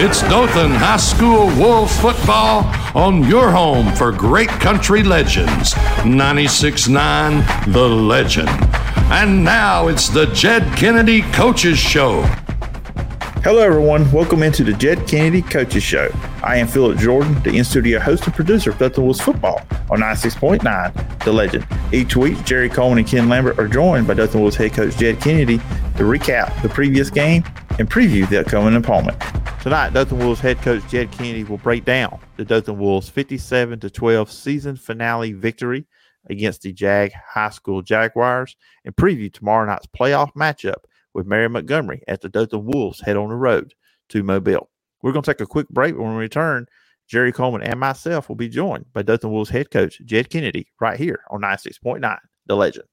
It's Dothan High School Wolves football on your home for great country legends. 96.9 The Legend. And now it's the Jed Kennedy Coaches Show. Hello, everyone. Welcome into the Jed Kennedy Coaches Show. I am Phillip Jordan, the in studio host and producer of Dothan Wolves Football on 96.9 The Legend. Each week, Jerry Coleman and Ken Lambert are joined by Dothan Wolves head coach Jed Kennedy to recap the previous game and preview the upcoming opponent. Tonight, Dothan Wolves head coach Jed Kennedy will break down the Dothan Wolves 57 12 season finale victory against the Jag High School Jaguars and preview tomorrow night's playoff matchup with Mary Montgomery as the Dothan Wolves head on the road to Mobile. We're going to take a quick break. When we return, Jerry Coleman and myself will be joined by Dothan Wolves head coach Jed Kennedy right here on 96.9 The Legend.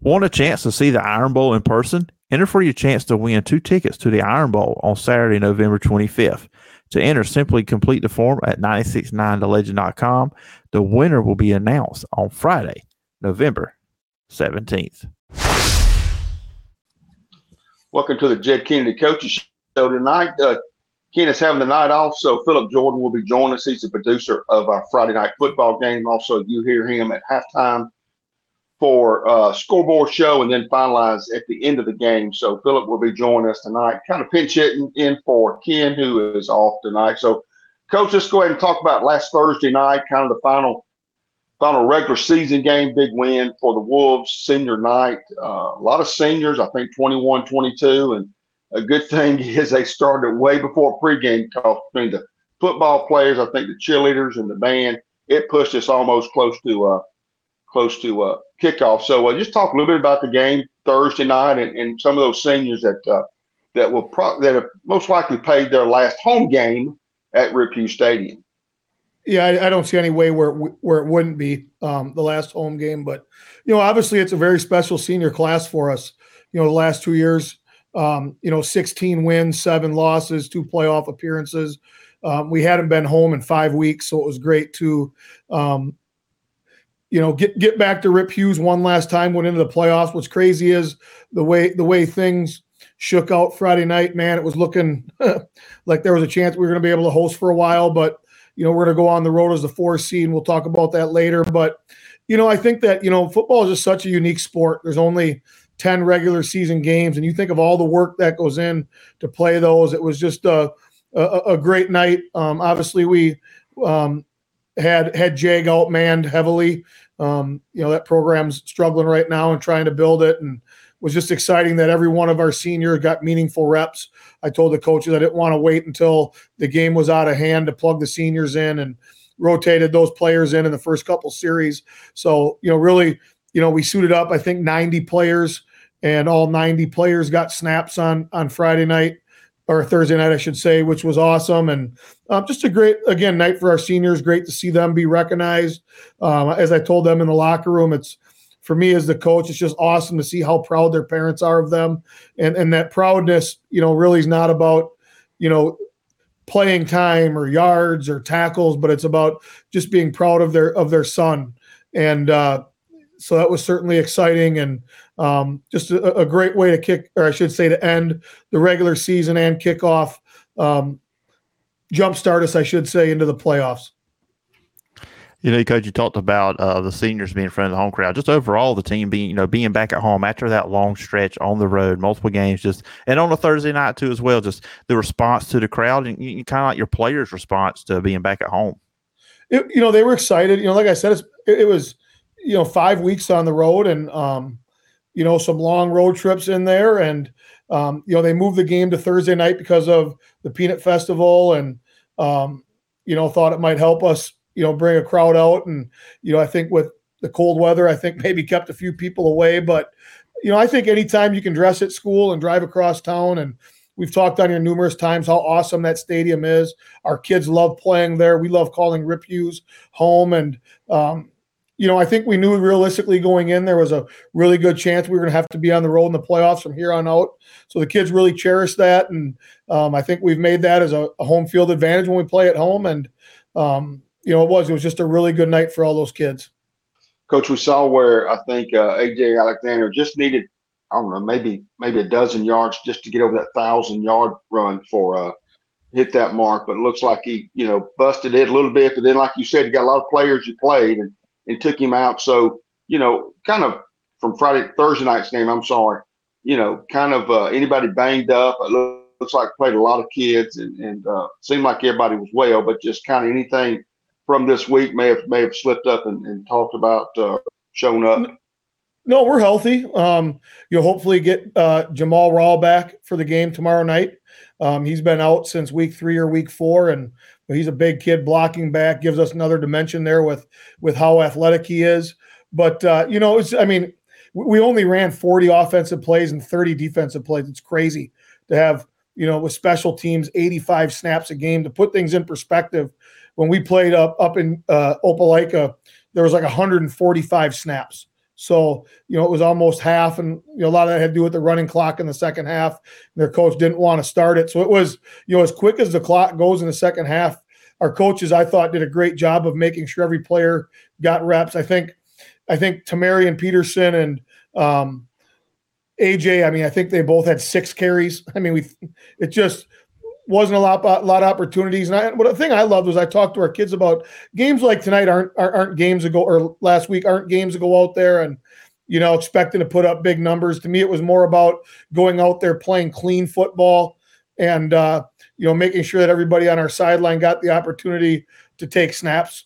Want a chance to see the Iron Bowl in person? Enter for your chance to win two tickets to the Iron Bowl on Saturday, November 25th. To enter, simply complete the form at 969thelegend.com. The winner will be announced on Friday, November 17th. Welcome to the Jed Kennedy Coaches Show tonight. Uh, Ken is having the night off, so Phillip Jordan will be joining us. He's the producer of our Friday night football game. Also, you hear him at halftime for uh, scoreboard show and then finalize at the end of the game. So Phillip will be joining us tonight, kind of pinch hitting in for Ken, who is off tonight. So, Coach, let's go ahead and talk about last Thursday night, kind of the final final regular season game, big win for the Wolves senior night. Uh, a lot of seniors, I think 21, 22. And a good thing is they started way before pregame talk between the football players, I think the cheerleaders and the band. It pushed us almost close to uh, close to uh, kickoff. So uh, just talk a little bit about the game Thursday night and, and some of those seniors that uh, that will pro- that have most likely played their last home game at Rip Hughes Stadium. Yeah, I, I, don't see any way where where it wouldn't be um, the last home game, but you know, obviously, it's a very special senior class for us. You know, the last two years, um, you know, 16 wins, seven losses, two playoff appearances. Um, we hadn't been home in five weeks, so it was great to, um, you know, get get back to Rip Hughes one last time. Went into the playoffs. What's crazy is the way the way things shook out Friday night. Man, it was looking like there was a chance we were going to be able to host for a while, but you know, we're going to go on the road as the four seed, and we'll talk about that later. But, you know, I think that, you know, football is just such a unique sport. There's only 10 regular season games, and you think of all the work that goes in to play those. It was just a, a, a great night. Um, obviously, we um, had had Jag outmanned heavily. Um, you know, that program's struggling right now and trying to build it. And was just exciting that every one of our seniors got meaningful reps. I told the coaches I didn't want to wait until the game was out of hand to plug the seniors in and rotated those players in in the first couple series. So, you know, really, you know, we suited up, I think 90 players and all 90 players got snaps on on Friday night or Thursday night, I should say, which was awesome. And um, just a great, again, night for our seniors. Great to see them be recognized. Um, as I told them in the locker room, it's for me as the coach, it's just awesome to see how proud their parents are of them. And and that proudness, you know, really is not about, you know, playing time or yards or tackles, but it's about just being proud of their of their son. And uh, so that was certainly exciting and um, just a, a, great way to kick, or I should say, to end the regular season and kick off, um, jumpstart us, I should say, into the playoffs. You know, coach, you talked about uh, the seniors being in front of the home crowd. Just overall, the team being, you know, being back at home after that long stretch on the road, multiple games, just and on a Thursday night too as well. Just the response to the crowd and you, kind of like your players' response to being back at home. It, you know, they were excited. You know, like I said, it, it was, you know, five weeks on the road and, um, you know, some long road trips in there, and um, you know, they moved the game to Thursday night because of the Peanut Festival, and um, you know, thought it might help us you know, bring a crowd out. And, you know, I think with the cold weather, I think maybe kept a few people away. But, you know, I think anytime you can dress at school and drive across town and we've talked on here numerous times how awesome that stadium is. Our kids love playing there. We love calling Rip Hughes home. And, um, you know, I think we knew realistically going in there was a really good chance we were going to have to be on the road in the playoffs from here on out. So the kids really cherish that, and um, I think we've made that as a, a, home field advantage when we play at home. And um, you know, it was. It was just a really good night for all those kids. Coach, we saw where I think uh, AJ Alexander just needed I don't know, maybe maybe a dozen yards just to get over that thousand yard run for uh hit that mark. But it looks like he, you know, busted it a little bit. But then, like you said, you got a lot of players you played and, and took him out. So, you know, kind of from Friday Thursday night's game, I'm sorry, you know, kind of uh, anybody banged up. It looks like played a lot of kids and, and uh, seemed like everybody was well, but just kind of anything from this week may have may have slipped up and, and talked about uh, showing up. No, we're healthy. Um, you'll hopefully get uh, Jamal Raw back for the game tomorrow night. Um, he's been out since week three or week four, and he's a big kid blocking back. Gives us another dimension there with with how athletic he is. But uh, you know, it's I mean, we only ran 40 offensive plays and 30 defensive plays. It's crazy to have you know with special teams 85 snaps a game to put things in perspective. When we played up up in uh, Opelika, there was like 145 snaps. So, you know, it was almost half, and you know, a lot of that had to do with the running clock in the second half. Their coach didn't want to start it. So it was, you know, as quick as the clock goes in the second half, our coaches, I thought, did a great job of making sure every player got reps. I think I think Tamarian Peterson and um, AJ, I mean, I think they both had six carries. I mean, we it just wasn't a lot, a lot of opportunities. And I, what the thing I loved was I talked to our kids about games like tonight aren't aren't games to go or last week aren't games to go out there and you know expecting to put up big numbers. To me, it was more about going out there playing clean football and uh, you know making sure that everybody on our sideline got the opportunity to take snaps.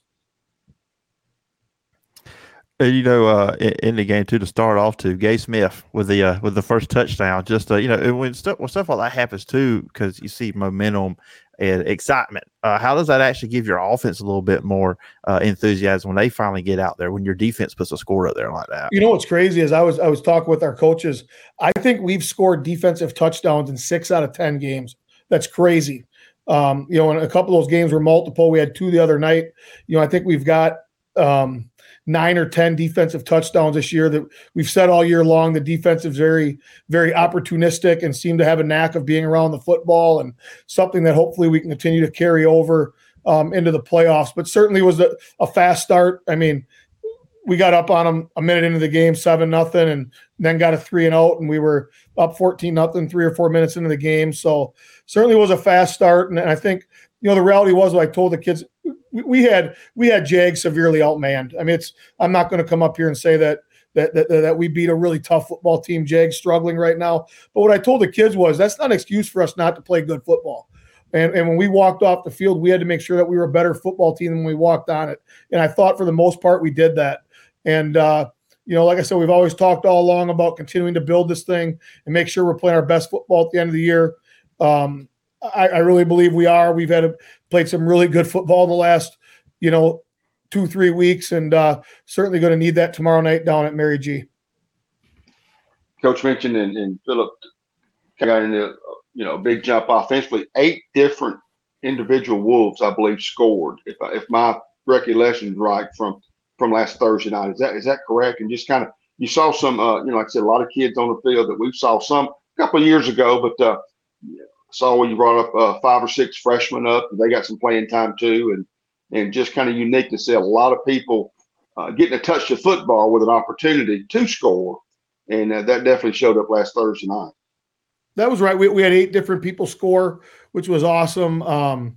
You know, uh, in, in, the game too, to start off, to Gay Smith with the uh, with the first touchdown. Just uh, you know, when stuff when stuff like that happens too, because you see momentum and excitement. Uh, how does that actually give your offense a little bit more uh, enthusiasm when they finally get out there? When your defense puts a score up there like that. You know what's crazy is I was I was talking with our coaches. I think we've scored defensive touchdowns in six out of ten games. That's crazy. Um, you know, and a couple of those games were multiple. We had two the other night. You know, I think we've got. Um, nine or 10 defensive touchdowns this year that we've said all year long. The defense is very, very opportunistic and seem to have a knack of being around the football and something that hopefully we can continue to carry over um, into the playoffs. But certainly was a, a fast start. I mean, we got up on them a minute into the game, seven nothing, and then got a three and out, and we were up fourteen nothing three or four minutes into the game. So certainly was a fast start, and I think you know the reality was what I told the kids we had we had Jag severely outmanned. I mean, it's I'm not going to come up here and say that that, that that we beat a really tough football team. Jag struggling right now, but what I told the kids was that's not an excuse for us not to play good football. And, and when we walked off the field, we had to make sure that we were a better football team than we walked on it. And I thought for the most part we did that. And uh, you know, like I said, we've always talked all along about continuing to build this thing and make sure we're playing our best football at the end of the year. Um, I, I, really believe we are. We've had a, played some really good football the last, you know, two three weeks, and uh, certainly going to need that tomorrow night down at Mary G. Coach mentioned and, and Phillip got into you know big jump offensively. Eight different individual Wolves, I believe, scored. If if my recollection is right from from last Thursday night, is that is that correct? And just kind of you saw some, uh, you know, like I said, a lot of kids on the field that we saw some a couple of years ago, but uh, saw when you brought up uh, five or six freshmen up. They got some playing time too, and and just kind of unique to see a lot of people uh, getting a touch of football with an opportunity to score, and uh, that definitely showed up last Thursday night. That was right. We, we had eight different people score, which was awesome. Um,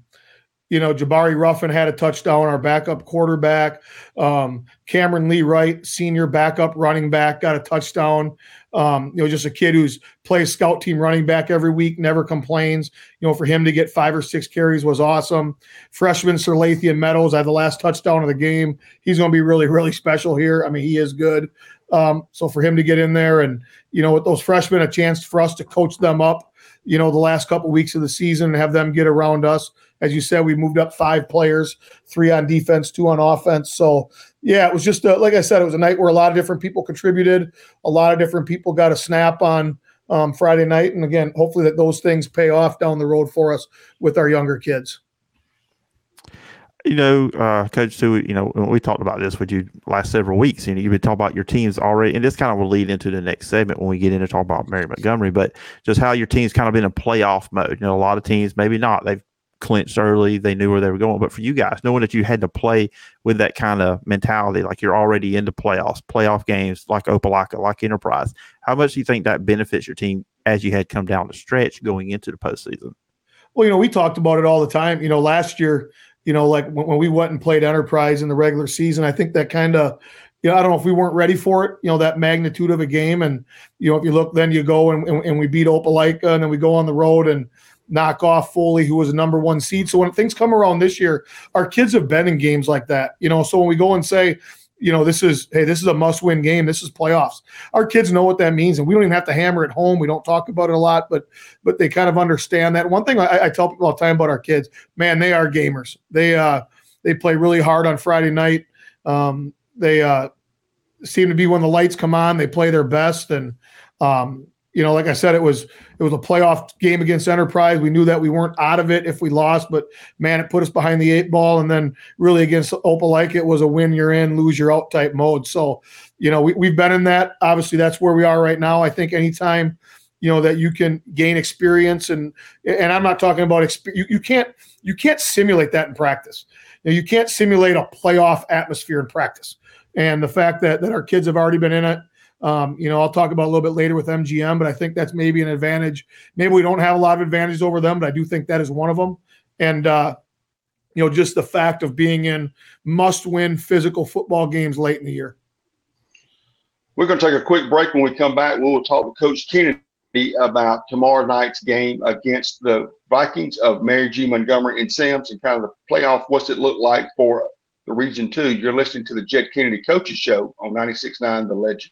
you know, Jabari Ruffin had a touchdown, our backup quarterback. Um, Cameron Lee Wright, senior backup running back, got a touchdown. Um, you know, just a kid who's plays scout team running back every week, never complains. You know, for him to get five or six carries was awesome. Freshman Sir Lathian Meadows had the last touchdown of the game. He's going to be really, really special here. I mean, he is good. Um, so for him to get in there and, you know, with those freshmen, a chance for us to coach them up, you know, the last couple weeks of the season and have them get around us as you said, we moved up five players, three on defense, two on offense. So, yeah, it was just a, like I said, it was a night where a lot of different people contributed. A lot of different people got a snap on um, Friday night, and again, hopefully that those things pay off down the road for us with our younger kids. You know, uh, Coach Sue, you know, we talked about this with you last several weeks, and you've been talking about your teams already, and this kind of will lead into the next segment when we get into talk about Mary Montgomery, but just how your team's kind of been in playoff mode. You know, a lot of teams, maybe not, they've clinched early. They knew where they were going. But for you guys, knowing that you had to play with that kind of mentality, like you're already into playoffs, playoff games like Opelika, like Enterprise, How much do you think that benefits your team as you had come down the stretch going into the postseason? Well, you know, we talked about it all the time. You know, last year, you know, like when, when we went and played Enterprise in the regular season, I think that kind of, you know, I don't know if we weren't ready for it, you know, that magnitude of a game. And, you know, if you look, then you go and, and, and we beat Opelika and then we go on the road and knock off Foley, who was a number one seed. So when things come around this year, our kids have been in games like that, you know. So when we go and say, you know, this is hey, this is a must-win game. This is playoffs. Our kids know what that means, and we don't even have to hammer it home. We don't talk about it a lot, but but they kind of understand that. One thing I, I tell people all the time about our kids, man, they are gamers. They uh they play really hard on Friday night. Um, they uh seem to be when the lights come on, they play their best, and um, you know, like I said, it was it was a playoff game against Enterprise. We knew that we weren't out of it if we lost, but man, it put us behind the eight ball. And then really against Opelika, it was a win you're in, lose you're out type mode. So, you know, we, we've been in that. Obviously, that's where we are right now. I think anytime, you know, that you can gain experience and and I'm not talking about experience. You, you can't you can't simulate that in practice. You, know, you can't simulate a playoff atmosphere in practice. And the fact that that our kids have already been in it um, you know, I'll talk about a little bit later with MGM, but I think that's maybe an advantage. Maybe we don't have a lot of advantages over them, but I do think that is one of them. And uh, you know, just the fact of being in must-win physical football games late in the year. We're going to take a quick break. When we come back, we will talk to Coach Kennedy about tomorrow night's game against the Vikings of Mary G. Montgomery and Semmes and kind of the playoff. What's it look like for the Region 2? You're listening to the Jed Kennedy Coaches Show on 96.9 The Legend.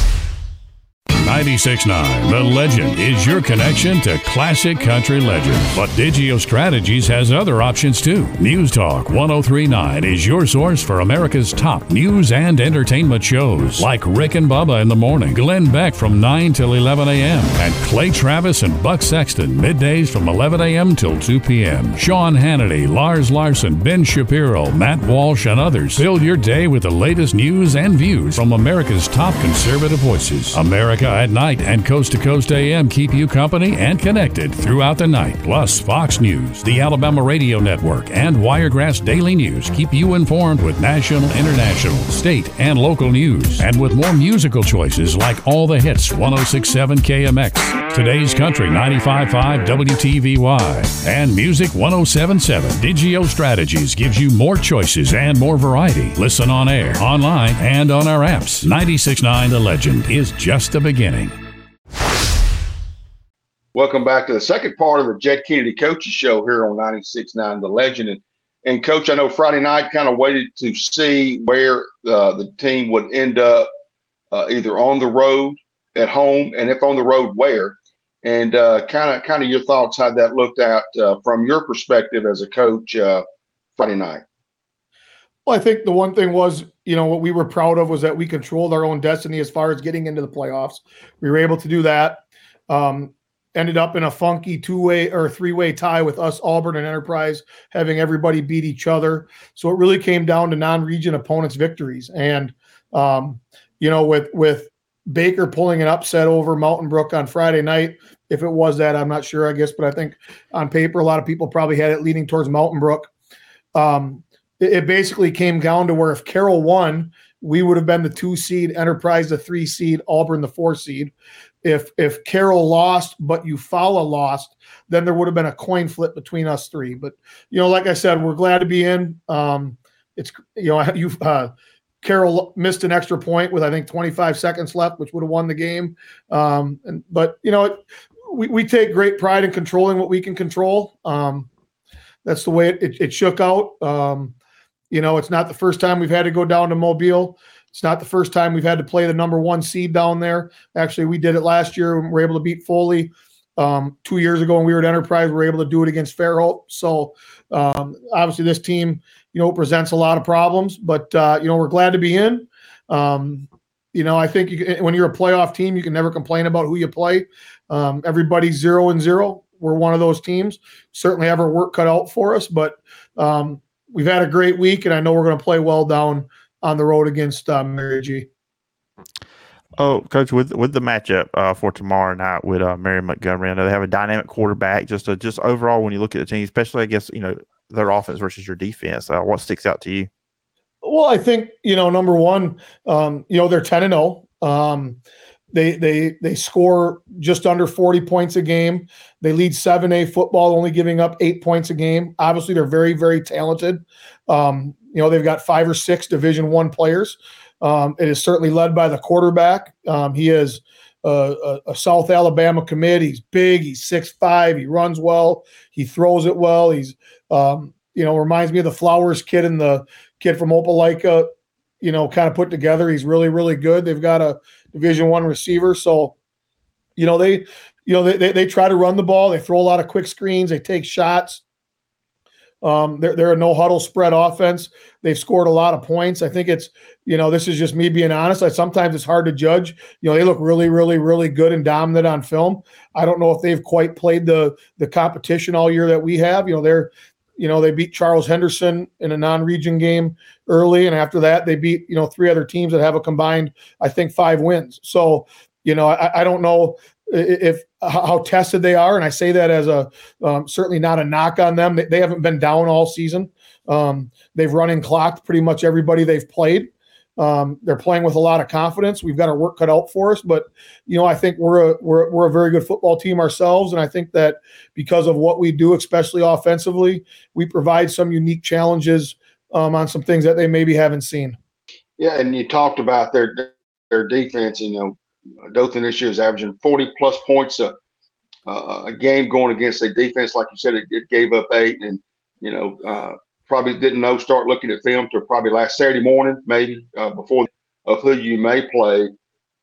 96.9 The Legend is your connection to classic country legends. But Digio Strategies has other options too. News Talk 1039 is your source for America's top news and entertainment shows like Rick and Bubba in the morning, Glenn Beck from 9 till 11 a.m., and Clay Travis and Buck Sexton middays from 11 a.m. till 2 p.m. Sean Hannity, Lars Larson, Ben Shapiro, Matt Walsh, and others fill your day with the latest news and views from America's top conservative voices. America at night and Coast to Coast AM keep you company and connected throughout the night. Plus, Fox News, the Alabama Radio Network, and Wiregrass Daily News keep you informed with national, international, state, and local news. And with more musical choices like All the Hits 1067 KMX, Today's Country 955 WTVY, and Music 1077. Digio Strategies gives you more choices and more variety. Listen on air, online, and on our apps. 969 The Legend is just the beginning. Welcome back to the second part of the Jed Kennedy Coaches Show here on 96.9 The Legend. And, and Coach, I know Friday night kind of waited to see where uh, the team would end up, uh, either on the road, at home, and if on the road, where. And kind of kind of your thoughts how that looked out uh, from your perspective as a coach uh, Friday night. Well, I think the one thing was, you know, what we were proud of was that we controlled our own destiny as far as getting into the playoffs. We were able to do that. Um, ended up in a funky two-way or three-way tie with us auburn and enterprise having everybody beat each other so it really came down to non-region opponents victories and um, you know with with baker pulling an upset over mountain brook on friday night if it was that i'm not sure i guess but i think on paper a lot of people probably had it leaning towards mountain brook um, it, it basically came down to where if carroll won we would have been the two seed enterprise the three seed auburn the four seed if if Carroll lost, but Eufaula lost, then there would have been a coin flip between us three. But you know, like I said, we're glad to be in. Um, it's you know you uh, Carroll missed an extra point with I think 25 seconds left, which would have won the game. Um, and but you know, we we take great pride in controlling what we can control. Um, that's the way it, it, it shook out. Um, you know, it's not the first time we've had to go down to Mobile. It's not the first time we've had to play the number one seed down there. Actually, we did it last year we were able to beat Foley. Um, two years ago when we were at Enterprise, we were able to do it against Fairhope. So um, obviously, this team, you know, presents a lot of problems, but uh, you know, we're glad to be in. Um, you know, I think you when you're a playoff team, you can never complain about who you play. Um, everybody's zero and zero. We're one of those teams. Certainly have our work cut out for us, but um, we've had a great week, and I know we're going to play well down on the road against um, Mary G. Oh, coach, with with the matchup uh, for tomorrow night with uh, Mary Montgomery, I know they have a dynamic quarterback. Just a, just overall, when you look at the team, especially I guess you know their offense versus your defense, uh, what sticks out to you? Well, I think you know number one, um, you know they're ten and zero. Um, they they they score just under 40 points a game. They lead 7A football, only giving up eight points a game. Obviously, they're very very talented. Um, you know, they've got five or six Division One players. Um, it is certainly led by the quarterback. Um, he is a, a, South Alabama commit. He's big. He's six five. He runs well. He throws it well. He's um, you know reminds me of the Flowers kid and the kid from Opelika. You know, kind of put together. He's really really good. They've got a Division One receiver. So, you know, they, you know, they, they, they try to run the ball. They throw a lot of quick screens. They take shots. Um, they're, they're a no huddle spread offense. They've scored a lot of points. I think it's, you know, this is just me being honest. I, sometimes it's hard to judge. You know, they look really, really, really good and dominant on film. I don't know if they've quite played the the competition all year that we have. You know, they're, you know, they beat Charles Henderson in a non-region game early, and after that, they beat you know three other teams that have a combined, I think, five wins. So, you know, I, I don't know if how tested they are, and I say that as a um, certainly not a knock on them. They, they haven't been down all season. Um, they've run and clocked pretty much everybody they've played. Um, they're playing with a lot of confidence. We've got our work cut out for us, but you know, I think we're a we're, we're a very good football team ourselves, and I think that because of what we do, especially offensively, we provide some unique challenges um, on some things that they maybe haven't seen. Yeah, and you talked about their their defense. You know, Dothan this year is averaging forty plus points a a game going against a defense like you said it, it gave up eight, and you know uh, probably didn't know start looking at film till probably last Saturday morning, maybe uh, before of who you may play.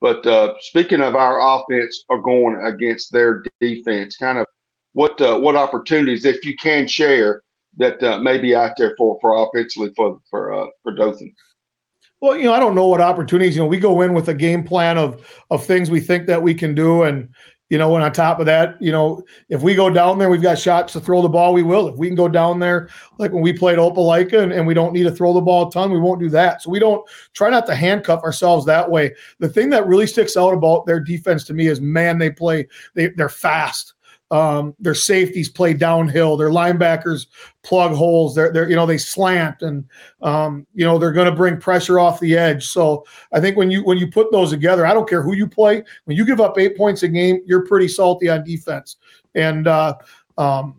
But uh, speaking of our offense are going against their defense, kind of what uh, what opportunities, if you can share, that uh, may be out there for for offensively for for uh, for Dothan. Well, you know, I don't know what opportunities. You know, we go in with a game plan of of things we think that we can do, and you know, and on top of that, you know, if we go down there, we've got shots to throw the ball, we will. If we can go down there, like when we played Opelika and, and we don't need to throw the ball a ton, we won't do that. So we don't try not to handcuff ourselves that way. The thing that really sticks out about their defense to me is man, they play, they, they're fast. Um, their safeties play downhill. Their linebackers plug holes. They're, they're you know they slant and um, you know they're going to bring pressure off the edge. So I think when you when you put those together, I don't care who you play. When you give up eight points a game, you're pretty salty on defense. And uh, um,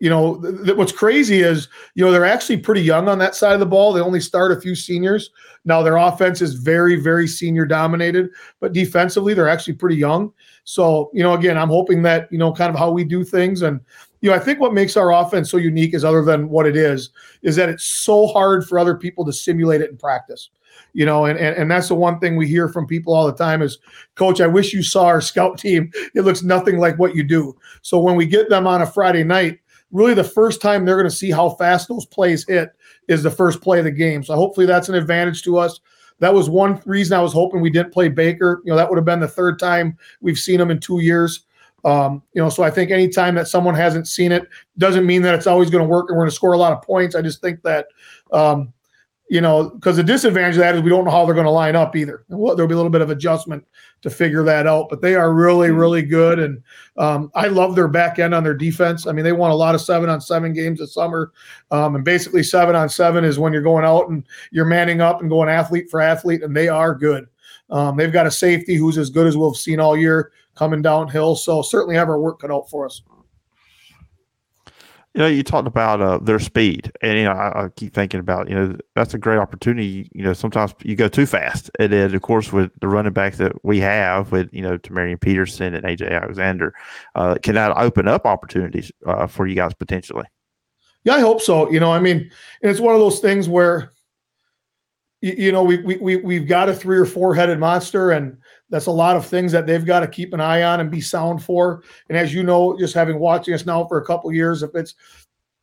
you know th- th- what's crazy is you know they're actually pretty young on that side of the ball. They only start a few seniors. Now their offense is very very senior dominated, but defensively they're actually pretty young. So, you know, again, I'm hoping that, you know, kind of how we do things. And, you know, I think what makes our offense so unique is other than what it is, is that it's so hard for other people to simulate it in practice. You know, and, and, and that's the one thing we hear from people all the time is, Coach, I wish you saw our scout team. It looks nothing like what you do. So when we get them on a Friday night, really the first time they're going to see how fast those plays hit is the first play of the game. So hopefully that's an advantage to us that was one reason I was hoping we didn't play Baker. You know, that would have been the third time we've seen him in two years. Um, you know, so I think anytime that someone hasn't seen it doesn't mean that it's always going to work and we're going to score a lot of points. I just think that um, you know, because the disadvantage of that is we don't know how they're going to line up either. Well, there'll be a little bit of adjustment to figure that out. But they are really, mm-hmm. really good, and um, I love their back end on their defense. I mean, they won a lot of seven on seven games this summer, um, and basically seven on seven is when you're going out and you're manning up and going athlete for athlete, and they are good. Um, they've got a safety who's as good as we've seen all year coming downhill. So certainly have our work cut out for us. You know, you talked about uh, their speed, and you know, I, I, keep thinking about you know that's a great opportunity. You know, sometimes you go too fast, and then of course with the running backs that we have, with you know Tamarian Peterson and AJ Alexander, uh, can that open up opportunities uh, for you guys potentially? Yeah, I hope so. You know, I mean, it's one of those things where you, know we we we we've got a three or four headed monster, and that's a lot of things that they've got to keep an eye on and be sound for. And as you know, just having watching us now for a couple years, if it's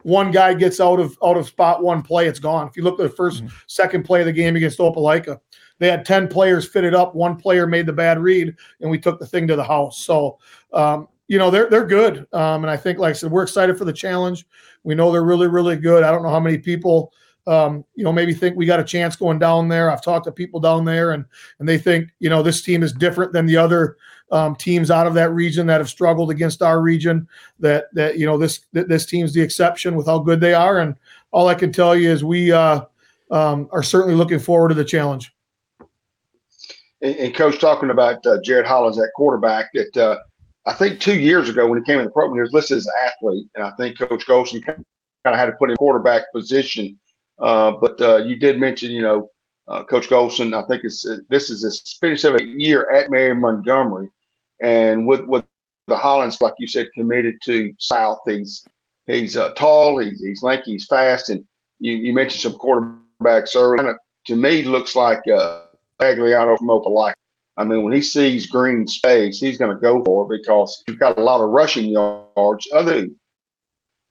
one guy gets out of out of spot one play, it's gone. If you look at the 1st mm-hmm. second play of the game against Opelika, they had 10 players fitted up. One player made the bad read, and we took the thing to the house. So um, you know, they're they're good. Um, and I think, like I said, we're excited for the challenge. We know they're really, really good. I don't know how many people um, you know, maybe think we got a chance going down there. I've talked to people down there, and and they think you know this team is different than the other um, teams out of that region that have struggled against our region. That that you know this this team's the exception with how good they are, and all I can tell you is we uh, um, are certainly looking forward to the challenge. and, coach talking about uh, Jared Hollins at quarterback that uh, I think two years ago when he came in the program, he was listed as an athlete, and I think Coach Golson kind of had to put him quarterback position. Uh, but uh, you did mention, you know, uh, Coach Golson. I think it's uh, this is his 57th year at Mary Montgomery, and with with the Hollands, like you said, committed to South. He's he's uh, tall, he's he's lanky, he's fast, and you, you mentioned some quarterbacks earlier. Kind of, to me, looks like uh, Pagliano from Opelika. I mean, when he sees green space, he's going to go for it because he's got a lot of rushing yards. Other,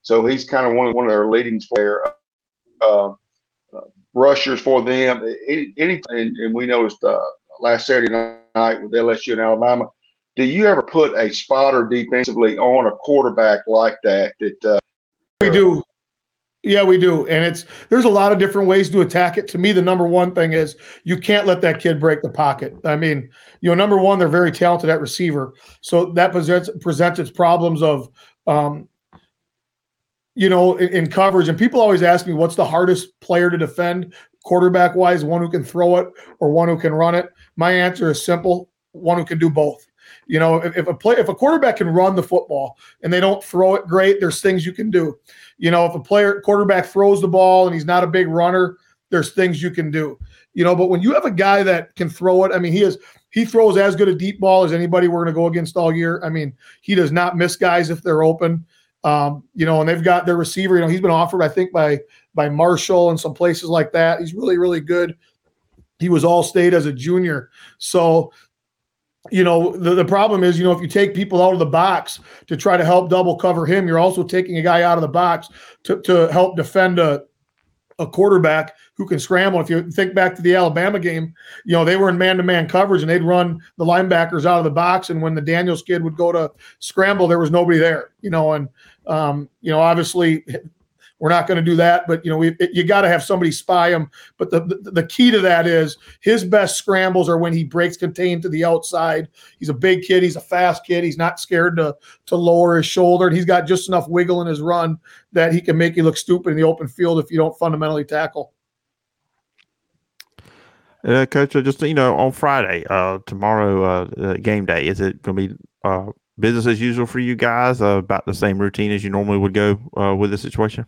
so he's kind of one of one of their leading player uh, uh, rushers for them. Any, any and, and we noticed uh, last Saturday night with LSU and Alabama. Do you ever put a spotter defensively on a quarterback like that? That uh, we do. Yeah, we do. And it's there's a lot of different ways to attack it. To me, the number one thing is you can't let that kid break the pocket. I mean, you know, number one, they're very talented at receiver. So that presents presents its problems of um, you know, in, in, coverage. And people always ask me what's the hardest player to defend quarterback wise, one who can throw it or one who can run it. My answer is simple: one who can do both. You know, if, if a play if a quarterback can run the football and they don't throw it great, there's things you can do. You know, if a player quarterback throws the ball and he's not a big runner, there's things you can do. You know, but when you have a guy that can throw it, I mean, he is he throws as good a deep ball as anybody we're going to go against all year. I mean, he does not miss guys if they're open. Um, you know, and they've got their receiver. You know, he's been offered, I think, by by Marshall and some places like that. He's really, really good. He was all state as a junior. So you know, the, the problem is, you know, if you take people out of the box to try to help double cover him, you're also taking a guy out of the box to, to help defend a, a quarterback who can scramble. If you think back to the Alabama game, you know, they were in man to man coverage and they'd run the linebackers out of the box. And when the Daniels kid would go to scramble, there was nobody there, you know, and, um, you know, obviously we're not going to do that, but you know, we you got to have somebody spy him. But the, the, the key to that is his best scrambles are when he breaks contained to the outside. He's a big kid. He's a fast kid. He's not scared to to lower his shoulder, and he's got just enough wiggle in his run that he can make you look stupid in the open field if you don't fundamentally tackle. Uh, Coach, uh, just you know, on Friday, uh, tomorrow, uh, game day, is it going to be uh, business as usual for you guys? Uh, about the same routine as you normally would go uh, with the situation?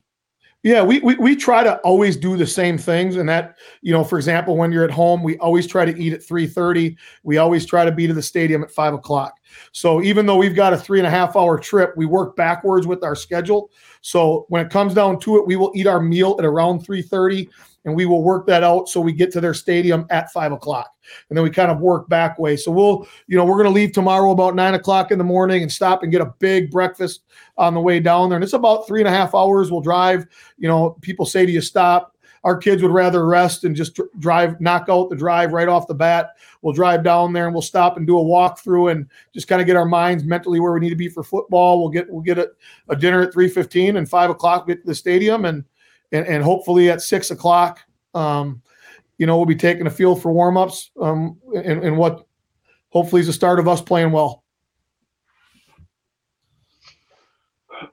Yeah, we, we we try to always do the same things, and that you know, for example, when you're at home, we always try to eat at three thirty. We always try to be to the stadium at five o'clock. So even though we've got a three and a half hour trip, we work backwards with our schedule. So when it comes down to it, we will eat our meal at around three thirty, and we will work that out so we get to their stadium at five o'clock and then we kind of work back way. So we'll you know we're going to leave tomorrow about nine o'clock in the morning and stop and get a big breakfast on the way down there. And it's about three and a half hours we'll drive. You know people say to you stop. Our kids would rather rest and just drive knock out the drive right off the bat. We'll drive down there and we'll stop and do a walk through and just kind of get our minds mentally where we need to be for football. We'll get we'll get a, a dinner at 3.15 and 5 o'clock get to the stadium and and, and hopefully at six o'clock, um, you know, we'll be taking a field for warmups um, and, and what hopefully is the start of us playing well.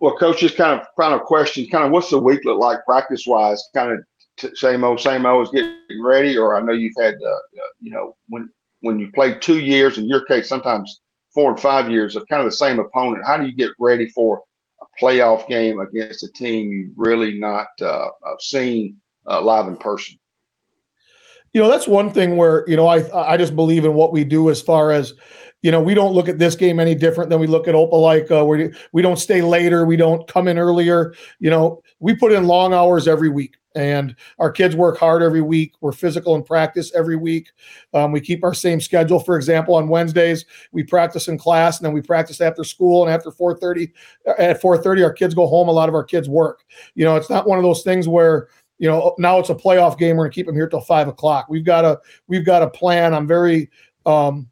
Well, coach, just kind of final question, kind of what's the week look like practice wise? Kind of t- same old, same old, is getting ready, or I know you've had, uh, uh, you know, when when you played two years, in your case, sometimes four and five years of kind of the same opponent. How do you get ready for a playoff game against a team you've really not uh, seen uh, live in person. You know, that's one thing where you know I I just believe in what we do as far as you know we don't look at this game any different than we look at Opelika. Where we don't stay later, we don't come in earlier. You know, we put in long hours every week and our kids work hard every week. We're physical in practice every week. Um, we keep our same schedule. For example, on Wednesdays we practice in class, and then we practice after school. And after 4:30, at 4:30, our kids go home. A lot of our kids work. You know, it's not one of those things where you know now it's a playoff game. We're gonna keep them here till five o'clock. We've got a we've got a plan. I'm very um,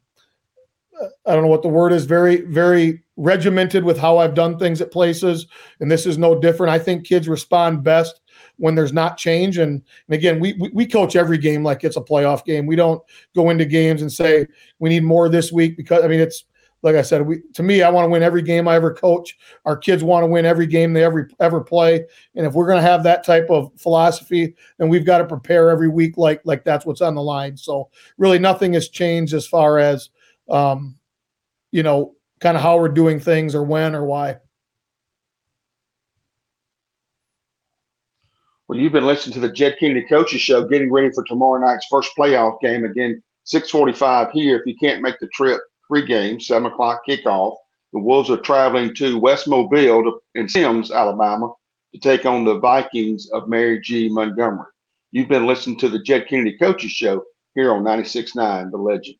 I don't know what the word is. Very very regimented with how I've done things at places, and this is no different. I think kids respond best when there's not change. And, and again, we, we, we coach every game like it's a playoff game. We don't go into games and say we need more this week because I mean it's like I said, we to me, I want to win every game I ever coach. Our kids want to win every game they ever ever play. And if we're going to have that type of philosophy, then we've got to prepare every week like like that's what's on the line. So really, nothing has changed as far as um, you know, kind of how we're doing things or when or why. Well, you've been listening to the Jed Kennedy Coaches Show, getting ready for tomorrow night's first playoff game. Again, 645 here. If you can't make the trip, games, 7 o'clock kickoff. The Wolves are traveling to West Mobile to, in Semmes, Alabama, to take on the Vikings of Mary G. Montgomery. You've been listening to the Jed Kennedy Coaches Show here on 96.9 The Legend.